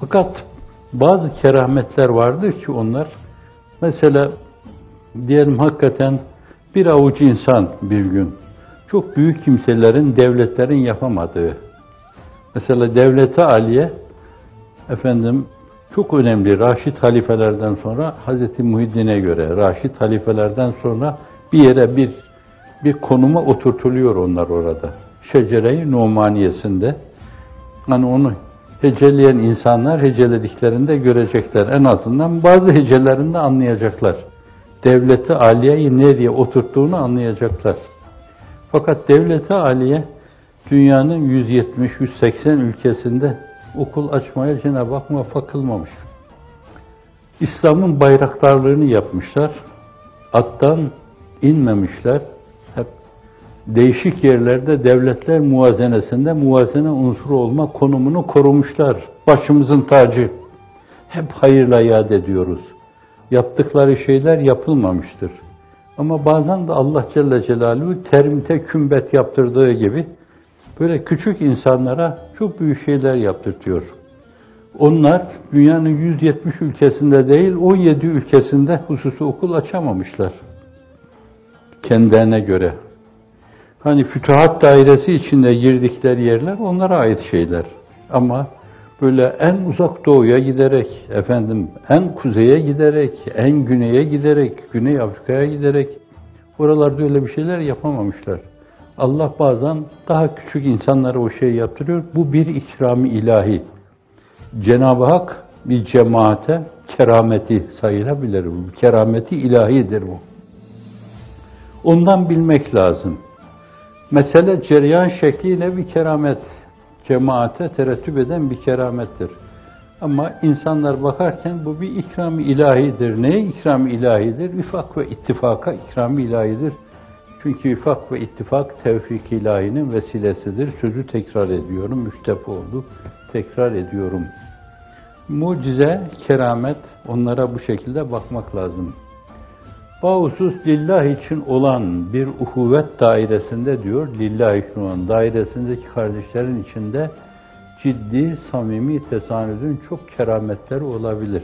Fakat bazı kerametler vardır ki onlar mesela diyelim hakikaten bir avuç insan bir gün çok büyük kimselerin, devletlerin yapamadığı mesela devlete aliye efendim çok önemli Raşid halifelerden sonra Hazreti Muhiddin'e göre Raşid halifelerden sonra bir yere bir bir konuma oturtuluyor onlar orada. Şecere-i Numaniyesinde. Hani onu heceleyen insanlar hecelediklerinde görecekler. En azından bazı hecelerinde anlayacaklar. Devleti aliyeyi nereye oturttuğunu anlayacaklar. Fakat devleti aliye dünyanın 170-180 ülkesinde okul açmaya Cenab-ı Hak muvaffak kılmamış. İslam'ın bayraktarlığını yapmışlar. Attan inmemişler. Değişik yerlerde devletler muvazenesinde muvazene unsuru olma konumunu korumuşlar. Başımızın tacı. Hep hayırla yad ediyoruz. Yaptıkları şeyler yapılmamıştır. Ama bazen de Allah Celle Celaluhu termite kümbet yaptırdığı gibi böyle küçük insanlara çok büyük şeyler yaptırtıyor. Onlar dünyanın 170 ülkesinde değil 17 ülkesinde hususi okul açamamışlar. Kendilerine göre. Hani fütuhat dairesi içinde girdikleri yerler onlara ait şeyler. Ama böyle en uzak doğuya giderek, efendim en kuzeye giderek, en güneye giderek, Güney Afrika'ya giderek oralarda öyle bir şeyler yapamamışlar. Allah bazen daha küçük insanlara o şeyi yaptırıyor. Bu bir ikrami ilahi. Cenab-ı Hak bir cemaate kerameti sayılabilir bu. Kerameti ilahidir bu. Ondan bilmek lazım. Mesele cereyan şekliyle bir keramet. Cemaate terettüp eden bir keramettir. Ama insanlar bakarken bu bir ikram ilahidir. Neye ikram ilahidir? Vifak ve ittifaka ikram ilahidir. Çünkü vifak ve ittifak tevfik ilahinin vesilesidir. Sözü tekrar ediyorum, müstep oldu. Tekrar ediyorum. Mucize, keramet, onlara bu şekilde bakmak lazım. Bağusuz lillah için olan bir uhuvvet dairesinde diyor, lillah için olan dairesindeki kardeşlerin içinde ciddi, samimi tesanüdün çok kerametleri olabilir.